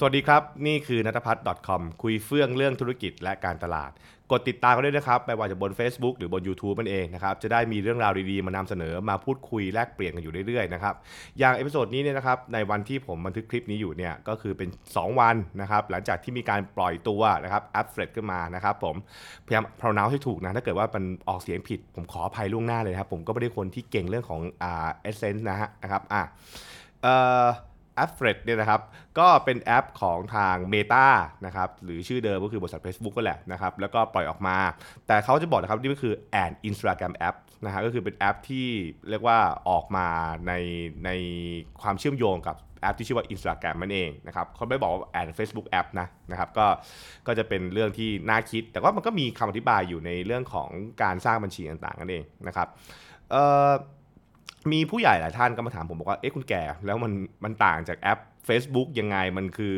สวัสดีครับ นี่คือนัทพัฒน์ .com คุยเฟื่องเรื่องธุรกิจและการตลาด กดติดตามกันด้วยนะครับไม่ว่าจะบน Facebook หรือบน YouTube มันเองนะครับ จะได้มีเรื่องราวดีๆ มานำเสนอมาพูดคุยแลกเปลี่ยนกันอยู่เรื่อยๆนะครับ อย่าง episode นี้เนี่ยนะครับในวันที่ผมบันทึกคลิปนี้อยู่เนี่ยก็คือเป็น 2 วันนะครับ หลังจากที่มีการปล่อยตัวนะครับแอป Threads ขึ้นมานะครับผมพยายาม pronounce ให้ถูกนะถ้าเกิดว่ามันออกเสียงผิด ผมขออภัยล่วงหน้าเลยนะครับผมก็ไม่ได้คนที่เก่งเรื่องของอ่า essence นะฮะนะครับอะเอ่อ แอป Threads เนี่ยนะครับก็เป็นแอปของทาง Meta นะครับหรือชื่อเดิมก็คือบริษัท Facebook ก็แหละนะครับแล้วก็ปล่อยออกมา แต่เขาจะบอกนะครับนี่ก็คือ an Instagram app นะฮะก็คือเป็นแอปที่เรียกว่าออกมาในในความเชื่อมโยงกับแอปที่ชื่อว่า Instagram มันเองนะครับเขาไม่บอกว่า an Facebook app นะนะครับก็ก็จะเป็นเรื่องที่น่าคิด แต่ว่ามันก็มีคำอธิบายอยู่ในเรื่องของการสร้างบัญชีต่างๆนั่นเองนะครับเอ่อ มีผู้ใหญ่หลายท่านก็มาถามผมบอกว่า เอ๊ะคุณแก่ แล้วมันมันต่างจากแอป Facebook ยังไง มันคือ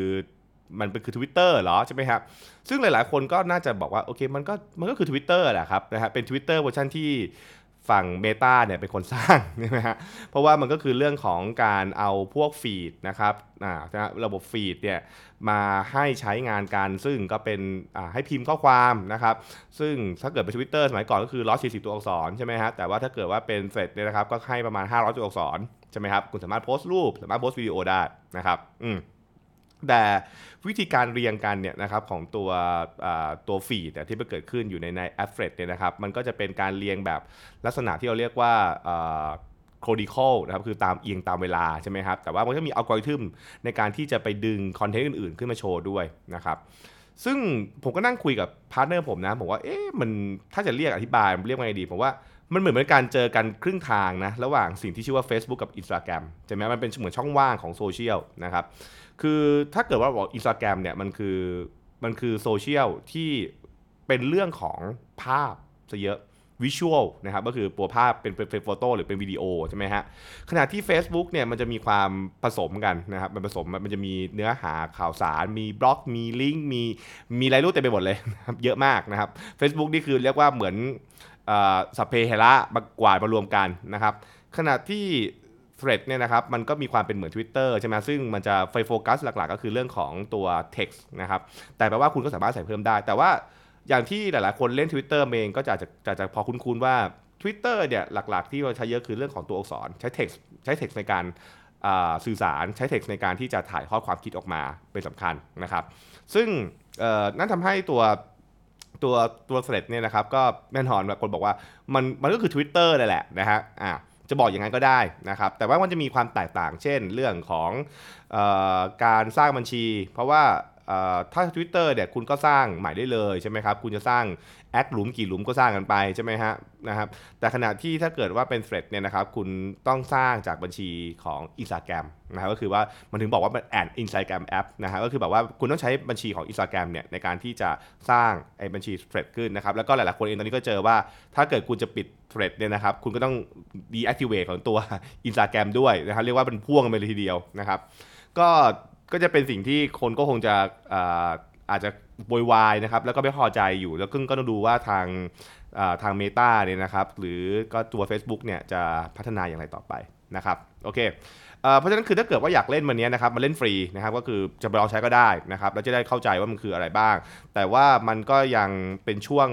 มันเป็นคือ Twitter เหรอใช่ไหมครับ ซึ่งหลายๆ คนก็น่าจะบอกว่าโอเคมันก็มันก็คือ Twitter แหละครับนะฮะเป็น Twitter เวอร์ชันที่ ฝั่ง Meta เนี่ยเป็นคนสร้างใช่ไหมฮะเพราะว่ามันก็คือเรื่องของการเอาพวกฟีดนะครับอ่าระบบฟีดเนี่ยมาให้ใช้งานกัน ซึ่งก็เป็นอ่าให้พิมพ์ข้อความนะครับ ซึ่งถ้าเกิดเป็น Twitter สมัยก่อนก็คือ140ตัวอักษรใช่ไหมฮะแต่ว่าถ้าเกิดว่าเป็นเฟซเนี่ยนะครับก็ให้ประมาณ 500 ตัวอักษรใช่ไหมครับคุณสามารถโพสต์รูป สามารถโพสต์วิดีโอได้นะครับอืม แต่วิธีการเรียงกันเนี่ยนะครับของตัวตัว feed ที่มันเกิดขึ้นอยู่ในในแอปเฟรเนี่ยนะครับมันก็จะเป็นการเรียงแบบลักษณะที่เราเรียกว่าโคดิคอลนะครับคือตามเรียงตามเวลาใช่ไหมครับแต่ว่ามันก็มีอัลกอริทึมในการที่จะไปดึงคอนเทนต์อื่นๆ ขึ้นมาโชว์ด้วยนะครับซึ่งผมก็นั่งคุยกับ partner ผมนะผมว่าเอ๊ะมันถ้าจะเรียกอธิบายมันเรียกว่าไงดีผมว่ามันเหมือนเป็นการเจอกันครึ่งทางนะระหว่างสิ่งที่ชื่อว่า Facebook กับ Instagram ใช่ไหมมันเป็นเหมือนช่องว่างของโซเชียลนะครับ คือถ้าเกิดว่าบอกอินสตาแกรมเนี่ยมันคือมันคือโซเชียลที่เป็นเรื่องของภาพซะเยอะ visual นะครับก็คือตัวภาพเป็นเป็น photo หรือเป็นวิดีโอใช่ไหมฮะขณะที่ Facebook เนี่ยมันจะมีความผสมกันนะครับมันผสมมันจะมีเนื้อหาข่าวสาร มีบล็อก มีลิงก์มีมีอะไรรู้เต็มไปหมดเลยนะครับเยอะมากนะครับ Facebook นี่คือเรียกว่าเหมือนสัพเพเฮระมากวาดมารวมกันนะครับขณะที่ Thread เนี่ยนะครับมันก็มีความเป็นเหมือน Twitter ใช่ไหมซึ่งมันจะไฟโฟกัสหลักๆ ก็คือเรื่องของตัว text นะครับแต่แปลว่าคุณก็สามารถใส่เพิ่มได้ แต่ว่าอย่างที่หลายๆ คนเล่น Twitter เองก็จะจะจะพอคุ้นๆว่า Twitter เนี่ยหลักๆ ที่เราใช้เยอะคือเรื่องของตัวอักษรใช้ text ใช้ text ในการสื่อสารใช้ text ในการที่จะถ่ายทอดความคิดออกมาเป็นสำคัญนะครับ ซึ่งนั่นทำให้ตัวตัวตัวเ h r e a d เนี่ยนะครับก็แน่นอนบางคนบอกว่ามันมันก็คือ Twitter เลยแหละนะฮะอ่า จะบอกอย่างนั้นก็ได้นะครับ แต่ว่ามันจะมีความแตกต่าง เช่น เรื่องของออการสร้างบัญชี เพราะว่า ถ้า Twitter เนี่ยคุณก็สร้างใหม่ได้เลยใช่ไหมครับ คุณจะสร้างแอคหลุมกี่หลุมก็สร้างกันไปใช่ไหมฮะนะครับ แต่ขณะที่ถ้าเกิดว่าเป็น Thread เนี่ยนะครับ คุณต้องสร้างจากบัญชีของ Instagram นะครับก็คือว่ามันถึงบอกว่าเป็นแอน Instagram app นะฮะก็คือแบบว่าคุณต้องใช้บัญชีของ Instagram เนี่ยในการที่จะสร้างไอ้บัญชี Thread ขึ้นนะครับ แล้วก็หลายๆคนเองตอนนี้ก็เจอว่า ถ้าเกิดคุณจะปิด Thread เนี่ยนะครับ คุณก็ต้อง deactivate ของตัว Instagram ด้วยนะครับ เรียกว่าเป็นพ่วงกันไปเลยทีเดียวนะครับ ก็ ก็จะเป็นสิ่งที่คนก็คงจะอาจจะโวยวายนะครับแล้วก็ไม่พอใจอยู่แล้วก็ต้องดูว่าทางทางเมตาเนี่ยนะครับหรือก็ตัว Facebook เนี่ยจะพัฒนาอย่างไรต่อไปนะครับโอเคเพราะฉะนั้นคือถ้าเกิดว่าอยากเล่นวันนี้นะครับมาเล่นฟรีนะครับก็คือจะไปลองใช้ก็ได้นะครับแล้วจะได้เข้าใจว่ามันคืออะไรบ้าง แต่ว่ามันก็ยังเป็นช่วง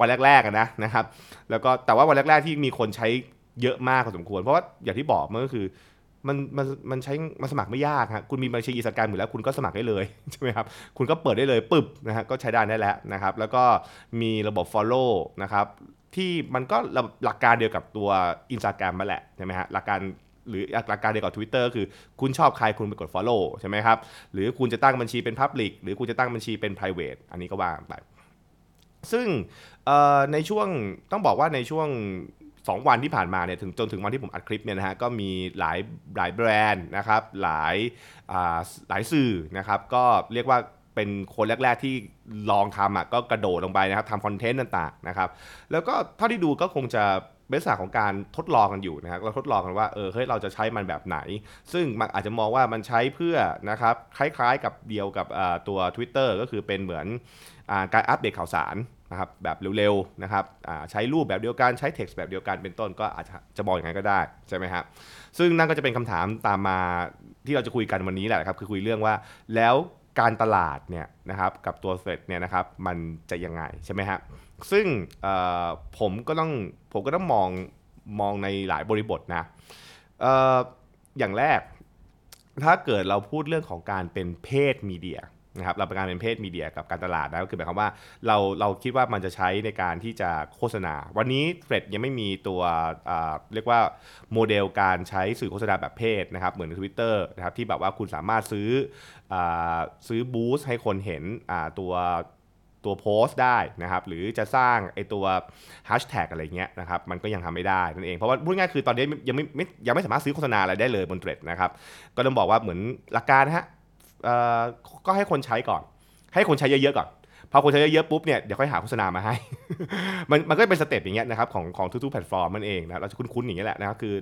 วันแรกๆนะนะครับแล้วก็แต่ว่าวันแรกๆที่มีคนใช้เยอะมากพอสมควร เพราะว่าอย่างที่บอกมันก็คือ มันมันมันใช้มันสมัครไม่ยากครับคุณมีบัญชีอิสการอยู่แล้วคุณก็สมัครได้เลยใช่ไหมครับคุณก็เปิดได้เลยปึ๊บนะฮะก็ใช้ได้ได้แล้วนะครับ แล้วก็มีระบบ Follow นะครับที่มันก็หลักการเดียวกับตัว Instagram มาแหละใช่ไหมฮะหลักการหรือหลักการเดียวกับ Twitter คือคุณชอบใครคุณไปกด Follow ใช่ไหมครับ หรือคุณจะตั้งบัญชีเป็น Public หรือคุณจะตั้งบัญชีเป็น private อันนี้ก็ว่างไปซึ่งในช่วงต้องบอกว่าในช่วง 2 วันที่ผ่านมาเนี่ยถึงจนถึงวันที่ผมอัดคลิปเนี่ยนะฮะก็มีหลายหลายแบรนด์นะครับหลายหลายสื่อนะครับก็เรียกว่าเป็นคนแรก ๆ ที่ลองทำอะก็กระโดดลงไปนะครับทำคอนเทนต์ต่างๆนะครับแล้วก็เท่าที่ดูก็คงจะเป็นสาของการทดลองกันอยู่นะครับเราทดลองกันว่าเออเฮ้ยเราจะใช้มันแบบไหน ซึ่งมันอาจจะมองว่ามันใช้เพื่อนะครับคล้ายๆกับเดียวกับตัว Twitter ก็คือเป็นเหมือนอการอัปเดตข่าวสาร นะครับแบบเร็วๆนะครับใช้รูปแบบเดียวกันใช้ text แบบเดียวกันเป็นต้นก็อาจจะจะบอกอย่างไรก็ได้ใช่ไหมครับซึ่งนั่นก็จะเป็นคำถามตามมาที่เราจะคุยกันวันนี้แหละครับคือคุยเรื่องว่าแล้วการตลาดเนี่ยนะครับกับตัวเฟดเนี่ยนะครับมันจะยังไงใช่ไหมฮะซึ่งผมก็ต้องผมก็ต้องมองมองในหลายบริบทนะออย่างแรกถ้าเกิดเราพูดเรื่องของการเป็นเพศมีเดีย นะครับเราเป็นการเป็นเพศมีเดียกับการตลาดนะก็คือหมายความว่าเราเราคิดว่ามันจะใช้ในการที่จะโฆษณา วันนี้เฟรดยังไม่มีตัวเรียกว่าโมเดลการใช้สื่อโฆษณาแบบเพศนะครับเหมือน Twitter นะครับที่แบบว่าคุณสามารถซื้ออซื้อบูสต์ให้คนเห็นตัวตัวโพสต์ได้นะครับหรือจะสร้างไอตัวแฮชแท็กอะไรเงี้ยนะครับมันก็ยังทำไม่ได้นั่นเองเพราะว่าพูดง่ายคือตอนนี้ยังไม่ยังไม่สามารถซื้อโฆษณาอะไรได้เลยบนเทรดนะครับก็ต้องบอกว่าเหมือนหลักการนะฮะ ก็ให้คนใช้ก่อน ให้คนใช้เยอะๆก่อนพอคนใช้เยอะๆปุ๊บเนี่ยเดี๋ยวค่อยหาโฆษณามาให้ มันมันก็เป็น step อย่างเงี้ยนะครับของของทุกๆแพลตฟอร์มมันเองนะเราจะคุ้นๆอย่างเงี้ยแหละนะครับคือ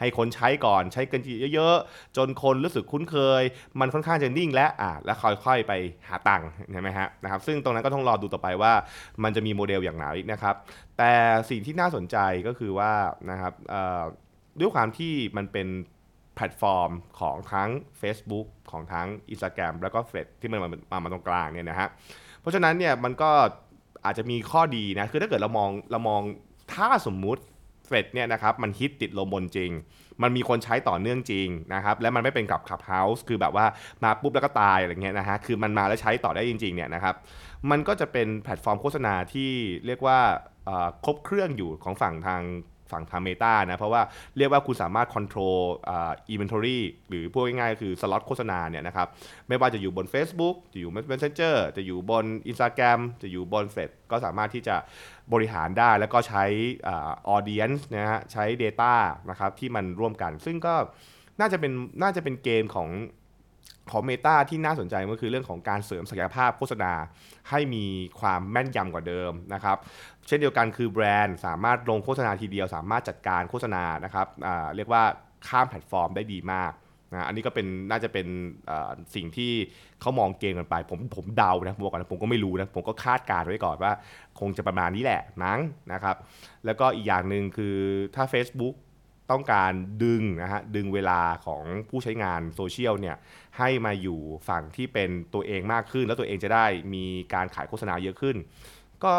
ให้คนใช้ก่อนใช้กันเยอะๆ จนคนรู้สึกคุ้นเคย มันค่อนข้างจะนิ่งและอ่าแล้วค่อยๆไปหาตังค์ใช่ไหมฮะนะครับซึ่งตรงนั้นก็ต้องรอดูต่อไปว่ามันจะมีโมเดลอย่างไรนะครับ แต่สิ่งที่น่าสนใจก็คือว่านะครับด้วยความที่มันเป็น ลตฟอร์มของทั้ง Facebook ของทั้ง Instagram แล้วก็ f ฟ e ที่มันมามามาตรงกลางเนี่ยนะฮะเพราะฉะนั้นเนี่ยมันก็อาจจะมีข้อดีนะคือถ้าเกิดเรามองเรามองถ้าสมมุติเฟดเนี่ยนะครับมันฮิตติดลมบนจริง มันมีคนใช้ต่อเนื่องจริงนะครับและมันไม่เป็นกับขับเฮาส์คือแบบว่ามาปุ๊บแล้วก็ตายอะไรเงี้ยนะฮะคือมันมาแล้วใช้ต่อได้จริงๆเนี่ยนะครับมันก็จะเป็นแพลตฟอร์มโฆษณาที่เรียกว่าครบเครื่องอยู่ของฝั่งทาง ฝั่งทางเมตานะ เพราะว่าเรียกว่าคุณสามารถ control อ่า inventory หรือพูดง่ายๆ คือสล็อตโฆษณาเนี่ยนะครับ ไม่ว่าจะอยู่บน Facebook จะอยู่ Messenger จะอยู่บน Instagram จะอยู่บน f ฟ d ก็สามารถที่จะบริหารได้แล้วก็ใช้อ่า audience นะฮะใช้ Data นะครับที่มันร่วมกัน ซึ่งก็น่าจะเป็นน่าจะเป็นเกมของ ของ Meta ที่น่าสนใจก็คือเรื่องของการเสริมศักยภาพโฆษณาให้มีความแม่นยำกว่าเดิมนะครับ เช่นเดียวกันคือแบรนด์สามารถลงโฆษณาทีเดียว สามารถจัดการโฆษณานะครับเรียกว่าข้ามแพลตฟอร์มได้ดีมากนะอันนี้ก็เป็นน่าจะเป็นสิ่งที่เขามองเกมกันไป ผมผมเดานะผมบอกก่อนนะผมก็ไม่รู้นะผมก็คาดการณ์ไว้ก่อนว่า คงจะประมาณนี้แหละมั้งนะครับ แล้วก็อีกอย่างหนึ่งคือถ้า Facebook ต้องการดึงนะฮะดึงเวลาของผู้ใช้งานโซเชียลเนี่ยให้มาอยู่ฝั่งที่เป็นตัวเองมากขึ้น แล้วตัวเองจะได้มีการขายโฆษณาเยอะขึ้น ก็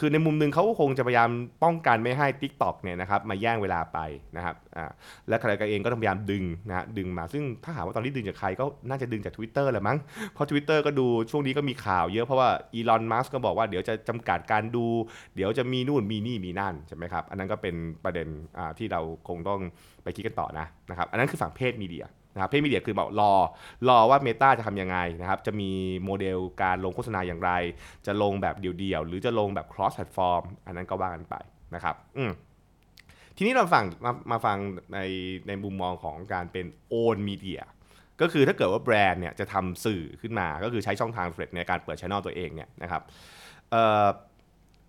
คือในมุมหนึ่งเขาก็คงจะพยายามป้องกันไม่ให้ TikTok เนี่ยนะครับมาแย่งเวลาไปนะครับอ่าและใครก็เองก็ต้องพยายามดึงนะฮะดึงมาซึ่งถ้าหากว่าตอนนี้ดึงจากใครก็น่าจะดึงจาก Twitter แหละมั้งเพราะ Twitter ก็ดูช่วงนี้ก็มีข่าวเยอะเพราะว่าอีลอนมัสก็บอกว่าเดี๋ยวจะจำกัดการดู เดี๋ยวจะมีนู่นมีนี่มีนั่นใช่ไหมครับอันนั้นก็เป็นประเด็นอ่าที่เราคงต้องไปคิดกันต่อนะนะครับอันนั้นคือฝั่งเพศมีเดีย นะครับเพศมีเดียคือบอกรอรอว่า Meta จะทำยังไงนะครับจะมีโมเดลการลงโฆษณาอย่างไร จะลงแบบเดี่ยวๆ หรือจะลงแบบ cross platform อันนั้นก็ว่ากันไปนะครับอืมทีนี้เราฟังมามาฟังในในมุมมองของการเป็น own media ก็คือถ้าเกิดว่าแบรนด์เนี่ยจะทำสื่อขึ้นมาก็คือใช้ช่องทางเฟรดในการเปิดช่องตัวเองเนี่ยนะครับเอ่อ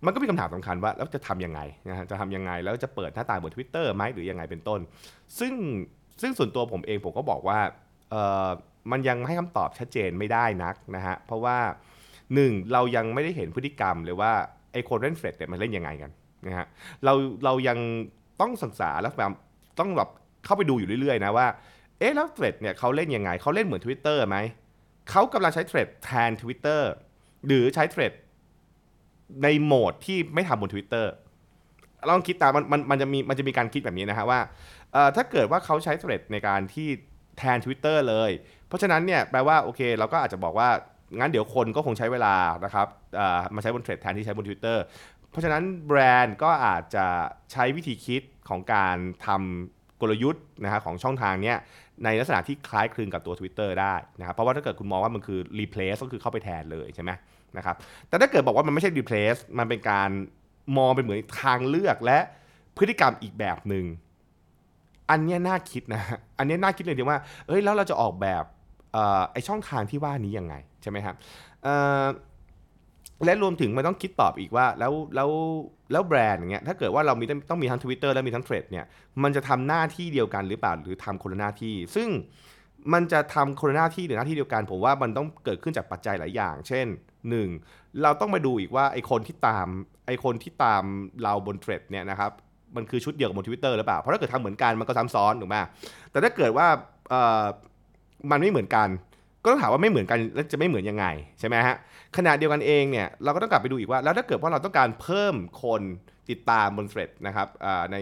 มันก็มีคำถามสำคัญว่าแล้วจะทำยังไงนะฮะจะทำยังไงแล้วจะเปิดหน้าต่างบน Twitter ไหมหรือยังไงเป็นต้น ซึ่ง ซึ่งส่วนตัวผมเองผมก็บอกว่าเออมันยังให้คำตอบชัดเจนไม่ได้นักนะฮะ เพราะว่าหนึ่งเรายังไม่ได้เห็นพฤติกรรมเลยว่าไอ้คนเล่นเฟดเนี่ยมันเล่นยังไงกันนะฮะเราเรายังต้องศึกษาแล้วแบบต้องแบบเข้าไปดูอยู่เรื่อยๆนะว่าเอ๊ะแล้วเทรดเนี่ยเขาเล่นยังไงเขาเล่นเหมือน Twitter ไหมเขากำลังใช้เทรดแทน Twitter หรือใช้เทรดในโหมดที่ไม่ทำบน Twitter ลองคิดตามมันมันมันจะมีมันจะมีการคิดแบบนี้นะฮะว่า ถ้าเกิดว่าเขาใช้เทรดในการที่แทน Twitter เลย เพราะฉะนั้นเนี่ยแปลว่าโอเคเราก็อาจจะบอกว่างั้นเดี๋ยวคนก็คงใช้เวลานะครับมาใช้บนเทรดแทนที่ใช้บน Twitter เพราะฉะนั้นแบรนด์ก็อาจจะใช้วิธีคิดของการทำกลยุทธ์นะฮะของช่องทางเนี้ยในลักษณะที่คล้ายคลึงกับตัว Twitter ได้นะครับเพราะว่าถ้าเกิดคุณมองว่ามันคือ replace ก็คือเข้าไปแทนเลยใช่ไหมนะครับแต่ถ้าเกิดบอกว่ามันไม่ใช่ replace มันเป็นการมองเป็นเหมือนทางเลือกและพฤติกรรมอีกแบบหนึ่ง อันนี้น่าคิดนะอันนี้น่าคิดเลยทีว่า เอ้ยแล้วเราจะออกแบบออไอช่องทางที่ว่านี้ยังไงใช่ไหมครับและรวมถึงมันต้องคิดตอบอีกว่าแล้วแล้วแล้วแบรนด์อย่างเงี้ยถ้าเกิดว่าเรามีต้องมีทั้ง Twitter และมีทั้งเทรดเนี่ยมันจะทำหน้าที่เดียวกันหรือเปล่าหรือทำคนละหน้าที่ ซึ่งมันจะทำคนละหน้าที่หรือหน้าที่เดียวกัน ผมว่ามันต้องเกิดขึ้นจากปัจจัยหลายอย่าง เช่นหนึ่งเราต้องมาดูอีกว่าไอคนที่ตามไอคนที่ตามเราบนเทรดเนี่ยนะครับ มันคือชุดเดียวกับบนทวิตเตอร์หรือเปล่า เพราะถ้าเกิดทำเหมือนกันมันก็ซ้ำซ้อนถูกไหมแต่ถ้าเกิดว่ามันไม่เหมือนกัน ก็ต้องถามว่าไม่เหมือนกันแล้วจะไม่เหมือนยังไงใช่ไหมฮะขณะเดียวกันเองเนี่ยเราก็ต้องกลับไปดูอีกว่าแล้วถ้าเกิดว่าเราต้องการเพิ่มคนติดตามบนเทรดนะครับใน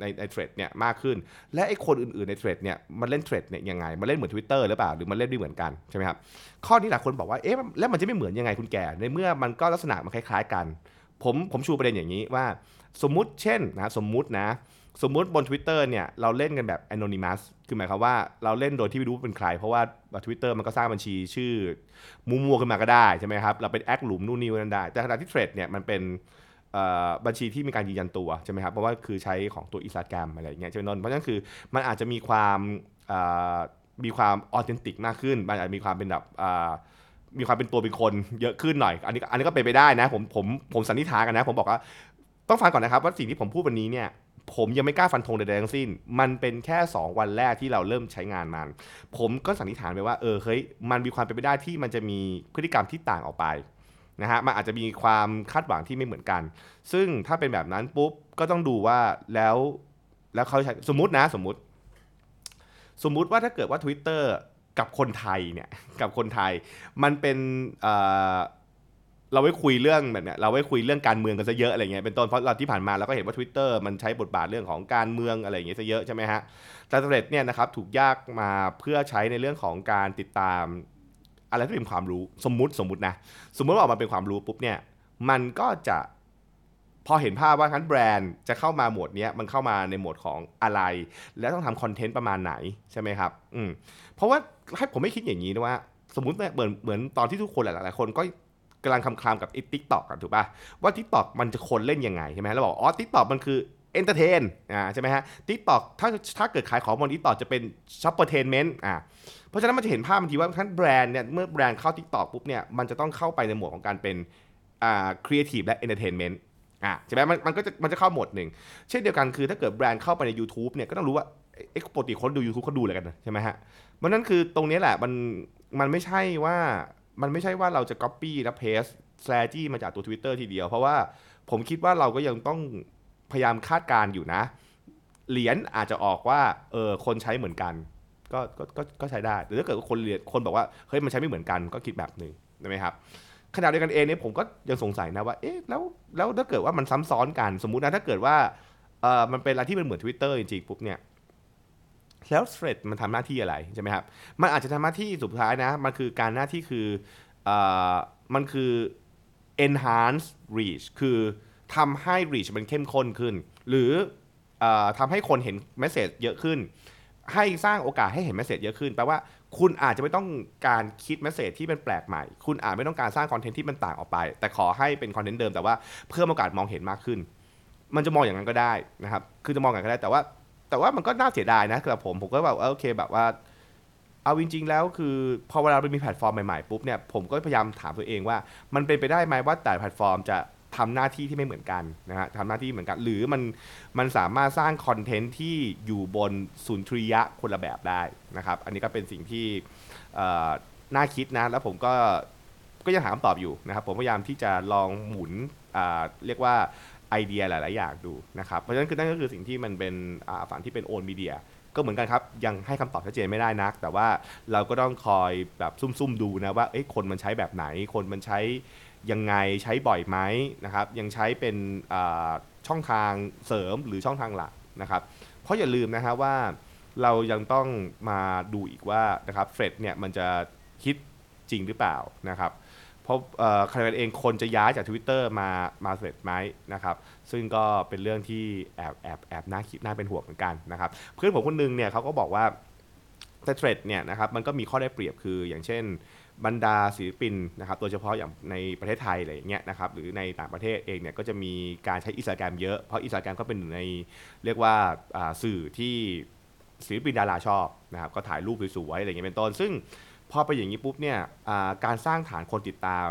ในในเทรดเนี่ยมากขึ้น และไอ้คนอื่นๆในเทรดเนี่ยมันเล่นเทรดเนี่ยยังไงมันเล่นเหมือน Twitter หรือเปล่าหรือมันเล่นไม่เหมือนกันใช่ไหมครับข้อนี้หลายคนบอกว่าเอ๊ะแล้วมันจะไม่เหมือนยังไงคุณแก่ในเมื่อมันก็ลักษณะมันคล้ายๆกัน ผมผมชูประเด็นอย่างนี้ว่า สมมุติเช่นนะสมมุตินะ สมมุติบน Twitter เนี่ยเราเล่นกันแบบ anonymous คือหมายความว่าเราเล่นโดยที่ไม่รู้เป็นใคร เพราะว่า Twitter มันก็สร้างบัญชีชื่อมัวๆขึ้นมาก็ได้ใช่ไหมครับเราเป็นแอคหลุมนู่นนี่นั่นได้ แต่ขณะที่เทรดเนี่ยมันเป็นบัญชีที่มีการยืนยันตัวใช่ไหมครับเพราะว่าคือใช้ของตัวอิสระแกรมอะไรอย่างเงี้ยใช่ไหมนนเพราะฉะนั้นคือมันอาจจะมีความมีความออเทนติกมากขึ้น มันอาจจะมีความเป็นแบบ มีความเป็นตัวเป็นคนเยอะขึ้นหน่อย อันนี้อันนี้ก็เป็นไปได้นะ ผมผมผมสันนิษฐานกันนะ ผมบอกว่าต้องฟังก่อนนะครับว่าสิ่งที่ผมพูดวันนี้เนี่ยผมยังไม่กล้าฟันธงใดๆทั้งสิ้น มันเป็นแค่ 2 วันแรกที่เราเริ่มใช้งานมัน ผมก็สันนิษฐานไปว่า เออ เฮ้ย มันมีความเป็นไปได้ที่มันจะมีพฤติกรรมที่ต่างออกไปนะฮะ มันอาจจะมีความคาดหวังที่ไม่เหมือนกัน ซึ่งถ้าเป็นแบบนั้นปุ๊บ ก็ต้องดูว่าแล้วแล้วเขาใช้สมมตินะสมมติ สมมุติว่าถ้าเกิดว่า Twitter กับคนไทยเนี่ยกับคนไทยมันเป็นเราไว้คุยเรื่องแบบเนี้ยเราไว้คุยเรื่องการเมืองกันซะเยอะอะไรเงี้ยเป็นต้นเพราะเราที่ผ่านมาเราก็เห็นว่า Twitter มันใช้บทบาทเรื่องของการเมืองอะไรอย่างเงี้ยซะเยอะใช่ไหมฮะแต่ Threads เนี่ยนะครับถูกยกมาเพื่อใช้ในเรื่องของการติดตามอะไรที่เป็นความรู้สมมุติสมมุตินะสมมุติว่าออกมาเป็นความรู้ปุ๊บเนี่ยมันก็จะพอเห็นภาพว่าถ้างั้นแบรนด์จะเข้ามาหมวดนี้มันเข้ามาในหมวดของอะไร แล้วต้องทำคอนเทนต์ประมาณไหนใช่ไหมครับอืมเพราะว่า ให้ผมไม่คิดอย่างนี้นะว่า สมมติเหมือนเหมือนตอนที่ทุกคนหลายๆคนก็กำลังคลำๆกับไอ้ TikTok กันถูกป่ะว่า TikTok มันจะคนเล่นยังไงใช่ไหมเราบอกอ๋อ TikTok มันคือentertain อ่าใช่ไหมฮะ TikTok ถ้าถ้าเกิดขายของบน TikTok จะเป็น shoppertainment อ่าเพราะฉะนั้นมันจะเห็นภาพบางทีว่าถ้างั้นแบรนด์เนี่ยเมื่อแบรนด์เข้า TikTok ปุ๊บเนี่ยมันจะต้องเข้าไปในหมวดของการเป็นอ่าครีเอทีฟและ entertainment อ่าใช่ไหมมันมันก็จะมันจะเข้าหมวดหนึ่งเช่นเดียวกันคือถ้าเกิดแบรนด์เข้าไปใน YouTube เนี่ยก็ต้องรู้ว่าเอ๊ะปกติคนดู YouTube เขาดูอะไรกันใช่ไหมฮะ เพราะนั้นคือตรงนี้แหละมันมันไม่ใช่ว่ามันไม่ใช่ว่าเราจะ Copy และ Paste strategy มาจากตัว Twitter ทีเดียว เพราะว่าผมคิดว่าเราก็ยังต้องพยายามคาดการอยู่นะ เหรียญอาจจะออกว่าเออคนใช้เหมือนกันก็ก็ก็ก็ใช้ได้แต่ถ้าเกิดคนเรียนคนบอกว่าเฮ้ยมันใช้ไม่เหมือนกันก็คิดแบบหนึ่งใช่ไหมครับขณะเดียวกันเองเนี่ยผมก็ยังสงสัยนะว่าเอ๊ะแล้วแล้วถ้าเกิดว่ามันซ้ำซ้อนกันสมมุตินะถ้าเกิดว่าเออมันเป็นอะไรที่มันเหมือน Twitter จริงๆปุ๊บเนี่ย แล้วเทรดมันทำหน้าที่อะไรใช่ไหมครับ มันอาจจะทำหน้าที่สุดท้ายนะ มันคือการหน้าที่คือเอ่อมันคือ enhance reach คือทำให้ reach มันเข้มข้นขึ้น หรืออทำให้คนเห็น message เยอะขึ้น ให้สร้างโอกาสให้เห็น message เยอะขึ้น แปลว่าคุณอาจจะไม่ต้องการคิด message ที่เป็นแปลกใหม่ คุณอาจไม่ต้องการสร้างคอนเทนต์ที่มันต่างออกไป แต่ขอให้เป็นคอนเทนต์เดิมแต่ว่าเพิ่มโอกาสมองเห็นมากขึ้น มันจะมองอย่างนั้นก็ได้นะครับ คือจะมองอย่างนั้นก็ได้แต่ว่า แต่ว่ามันก็น่าเสียดายนะสำหรับผมผมก็แบบโอเคแบบว่า เอาจริง ๆ แล้วคือพอเวลาเรามีแพลตฟอร์มใหม่ๆปุ๊บเนี่ยผมก็พยายามถามตัวเองว่า มันเป็นไปได้ไหมว่าแต่ละแพลตฟอร์มจะทำหน้าที่ที่ไม่เหมือนกันนะฮะทำหน้าที่เหมือนกัน หรือมันมันสามารถสร้างคอนเทนต์ที่อยู่บนสุนทรียะคนละแบบได้นะครับ อันนี้ก็เป็นสิ่งที่น่าคิดนะ แล้วผมก็ก็ยังหาคำตอบอยู่นะครับ ผมพยายามที่จะลองหมุนเรียกว่า ไอเดียหลาย ๆ อย่างดูนะครับ เพราะฉะนั้นคือนั่นก็คือสิ่งที่มันเป็นฝันที่เป็นโอนมีเดียก็เหมือนกันครับ ยังให้คำตอบชัดเจนไม่ได้นัก แต่ว่าเราก็ต้องคอยแบบซุ่ม ๆ ดูนะว่าเอ้คนมันใช้แบบไหน คนมันใช้ยังไงใช้บ่อยไหมนะครับ ยังใช้เป็นช่องทางเสริมหรือช่องทางหลักนะครับ เพราะอย่าลืมนะฮะว่าเรายังต้องมาดูอีกว่านะครับเฟดเนี่ยมันจะคิดจริงหรือเปล่านะครับ เพราะขณะเองคนจะย้ายจาก Twitter มามาเสร็จไหมนะครับซึ่งก็เป็นเรื่องที่แอบแอบแอบน่าคิดน่าเป็นห่วงเหมือนกันนะครับเพื่อนผมคนนึงเนี่ยเขาก็บอกว่าแต่เทรดเนี่ยนะครับมันก็มีข้อได้เปรียบคืออย่างเช่นบรรดาศิลปินนะครับโดยเฉพาะอย่างในประเทศไทยอะไรอย่างเงี้ยนะครับหรือในต่างประเทศเองเนี่ยก็จะมีการใช้อิสตาแกรมเยอะเพราะอิสตาแกรมก็เป็นหนึ่งในเรียกว่าสื่อที่ศิลปินดาราชอบนะครับก็ถ่ายรูปสวยๆอะไรอย่างเงี้ยเป็นต้นซึ่ง พอไปอย่างนี้ปุ๊บเนี่ยการสร้างฐานคนติดตาม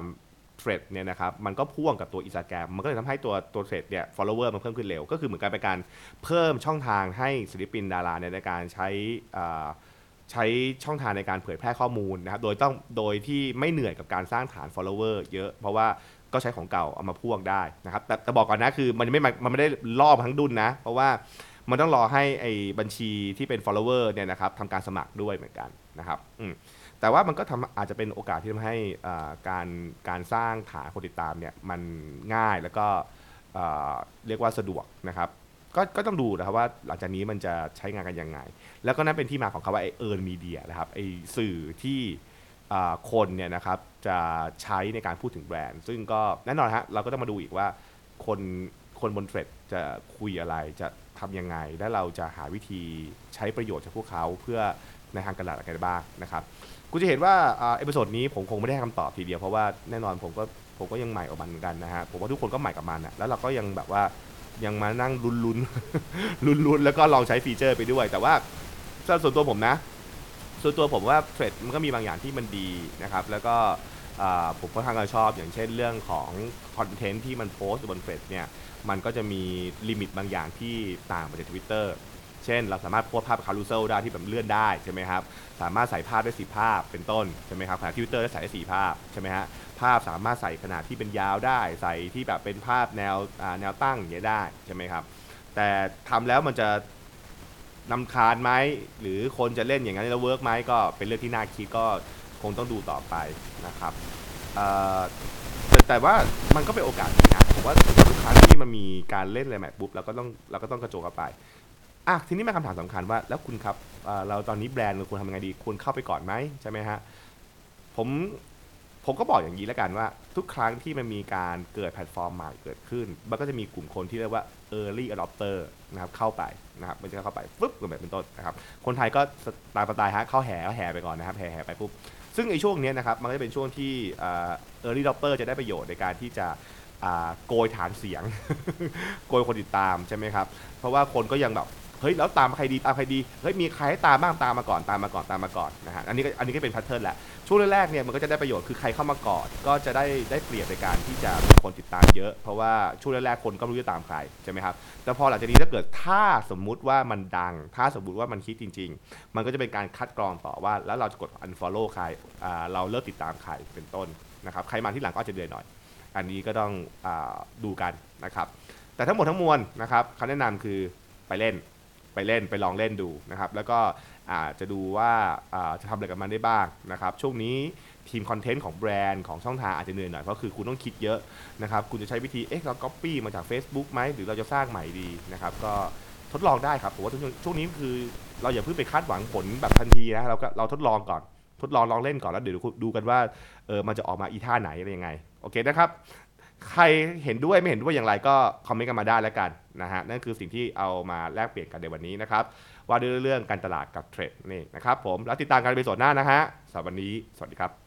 เทรดเนี่ยนะครับมันก็พ่วงกับตัวอินสตาแกรมมันก็เลยทำให้ตัวตัวเทรดเนี่ย follower มันเพิ่มขึ้นเร็ว ก็คือเหมือนกันเป็นการเพิ่มช่องทางให้ศิลปินดาราในการใช้ใช้ช่องทางในการเผยแพร่ข้อมูลนะครับโดยต้องโดยที่ไม่เหนื่อยกับการสร้างฐาน follower เยอะ เพราะว่าก็ใช้ของเก่าเอามาพ่วงได้นะครับแต่แต่บอกก่อนนะคือมันไม่มันไม่ได้ล่อทั้งดุนนะ เพราะว่ามันต้องรอให้ไอ้บัญชีที่เป็น follower เนี่ยนะครับทำการสมัครด้วยเหมือนกันนะครับอืม แต่ว่ามันก็ทำอาจจะเป็นโอกาสที่ทำให้การการสร้างฐานคนติดตามเนี่ยมันง่ายแล้วก็เรียกว่าสะดวกนะครับก็ก็ต้องดูนะครับว่าหลังจากนี้มันจะใช้งานกันยังไง แล้วก็นั่นเป็นที่มาของคำว่าไอเอิร์นมีเดียนะครับไอสื่อที่คนเนี่ยนะครับจะใช้ในการพูดถึงแบรนด์ ซึ่งก็แน่นอนฮะเราก็ต้องมาดูอีกว่าคนคนบน Threads จะคุยอะไรจะทำยังไง และเราจะหาวิธีใช้ประโยชน์จากพวกเขาเพื่อ ในทางการตลาดอะไรบ้างนะครับกูจะเห็นว่าเอพิโซดนี้ผมคงไม่ได้ให้คำตอบทีเดียวเพราะว่าแน่นอนผมก็ผมก็ยังใหม่กับมันเหมือนกันนะฮะผมว่าทุกคนก็ใหม่กับมันอะแล้วเราก็ยังแบบว่ายังมานั่งลุ้นลุ้นลุ้นลุ้นแล้วก็ลองใช้ feature ไปด้วย แต่ว่าส่วนตัวผมนะ ส่วนตัวผมว่า Threads มันก็มีบางอย่างที่มันดีนะครับ แล้วก็ผมก็ค่อนข้างชอบอย่างเช่นเรื่องของคอนเทนต์ที่มันโพสต์บนเฟซเนี่ยมันก็จะมี limit บางอย่างที่ต่างไปจากทวิตเตอร์ เช่น เราสามารถโพสต์ภาพ carousel ได้ที่แบบเลื่อนได้ใช่ไหมครับ สามารถใส่ภาพได้สิบภาพเป็นต้นใช่ไหมครับขณะทวิตเตอร์ได้ใส่ได้สี่ภาพใช่ไหมฮะ ภาพสามารถใส่ขนาดที่เป็นยาวได้ ใส่ที่แบบเป็นภาพแนวแนวตั้งอย่างเงี้ยได้ใช่ไหมครับ แต่ทำแล้วมันจะรำคาญไหมหรือคนจะเล่นอย่างนั้นแล้ว work ไหมก็เป็นเรื่องที่น่าคิดก็คงต้องดูต่อไปนะครับแต่แต่ว่ามันก็เป็นโอกาสนะผมว่าทุกครั้งที่มันมีการเล่นอะไรใหม่ปุ๊บเราก็ต้องเราก็ต้องกระโจกเข้าไป อะทีนี้มาคำถามสำคัญว่าแล้วคุณครับเราตอนนี้แบรนด์เราควรทำยังไงดีควรเข้าไปก่อนไหมใช่ไหมฮะผมผมก็บอกอย่างนี้แล้วกันว่า ทุกครั้งที่มันมีการเกิดแพลตฟอร์มใหม่เกิดขึ้น มันก็จะมีกลุ่มคนที่เรียกว่า early adopter นะครับเข้าไปนะครับมันจะเข้าไปปุ๊บกันแบบเป็นต้นนะครับคนไทยก็ตามสไตล์ฮะเข้าแห่ก็แห่ไปก่อนนะครับแห่แห่ไปปุ๊บซึ่งไอ้ช่วงนี้นะครับมันก็จะเป็นช่วงที่ early adopter จะได้ประโยชน์ในการที่จะโกยฐานเสียง โกยคนติดตามใช่ไหมครับเพราะว่าคนก็ยังแบบ เฮ้ยแล้วตามใครดีตามใครดีเฮ้ยมีใครให้ตามบ้างตามมาก่อนตามมาก่อนตามมาก่อนนะฮะอันนี้ก็อันนี้ก็เป็นแพทเทิร์นแหละช่วงแรกๆเนี่ยมันก็จะได้ประโยชน์คือใครเข้ามาก่อนก็จะได้ได้เปรียบในการที่จะมีคนติดตามเยอะ เพราะว่าช่วงแรกๆคนก็ไม่รู้จะตามใครใช่ไหมครับแต่พอหลังจากนี้ถ้าเกิดถ้าสมมุติว่ามันดัง ถ้าสมมติว่ามันคิดจริง ๆ มันก็จะเป็นการคัดกรองต่อว่า แล้วเราจะกด unfollow ใครเราเลิกติดตามใครเป็นต้นนะครับใครมาที่หลังก็จะเดือยหน่อย อันนี้ก็ต้องอดูกันนะครับแต่ทั้งหมดทั้งมวลนะครับคำแนะนำคือไปเล่น ไปเล่นไปลองเล่นดูนะครับ แล้วก็อาจจะดูว่าจะทำอะไรกับมันได้บ้างนะครับ ช่วงนี้ทีมคอนเทนต์ของแบรนด์ของช่องทางอาจจะเหนื่อยหน่อยเพราะคือคุณต้องคิดเยอะนะครับ คุณจะใช้วิธีเอ๊ะเราก๊อปปี้มาจาก Facebook ไหมหรือเราจะสร้างใหม่ดีนะครับ ก็ทดลองได้ครับผมว่าช่วงช่วงนี้คือเราอย่าเพิ่งไปคาดหวังผลแบบทันทีนะเราก็เราทดลองก่อนทดลองลองเล่นก่อนแล้วเดี๋ยวดูกันว่าเออมันจะออกมาอีท่าไหนอะไรยังไง โอเคนะครับ ใครเห็นด้วยไม่เห็นด้วยอย่างไรก็คอมเมนต์กันมาได้แล้วกันนะฮะนั่นคือสิ่งที่เอามาแลกเปลี่ยนกันในวันนี้นะครับว่าด้วยเรื่องการตลาดกับเทรดนี่นะครับผมแล้วติดตามกันในสดหน้านะฮะสำหรับวันนี้สวัสดีครับ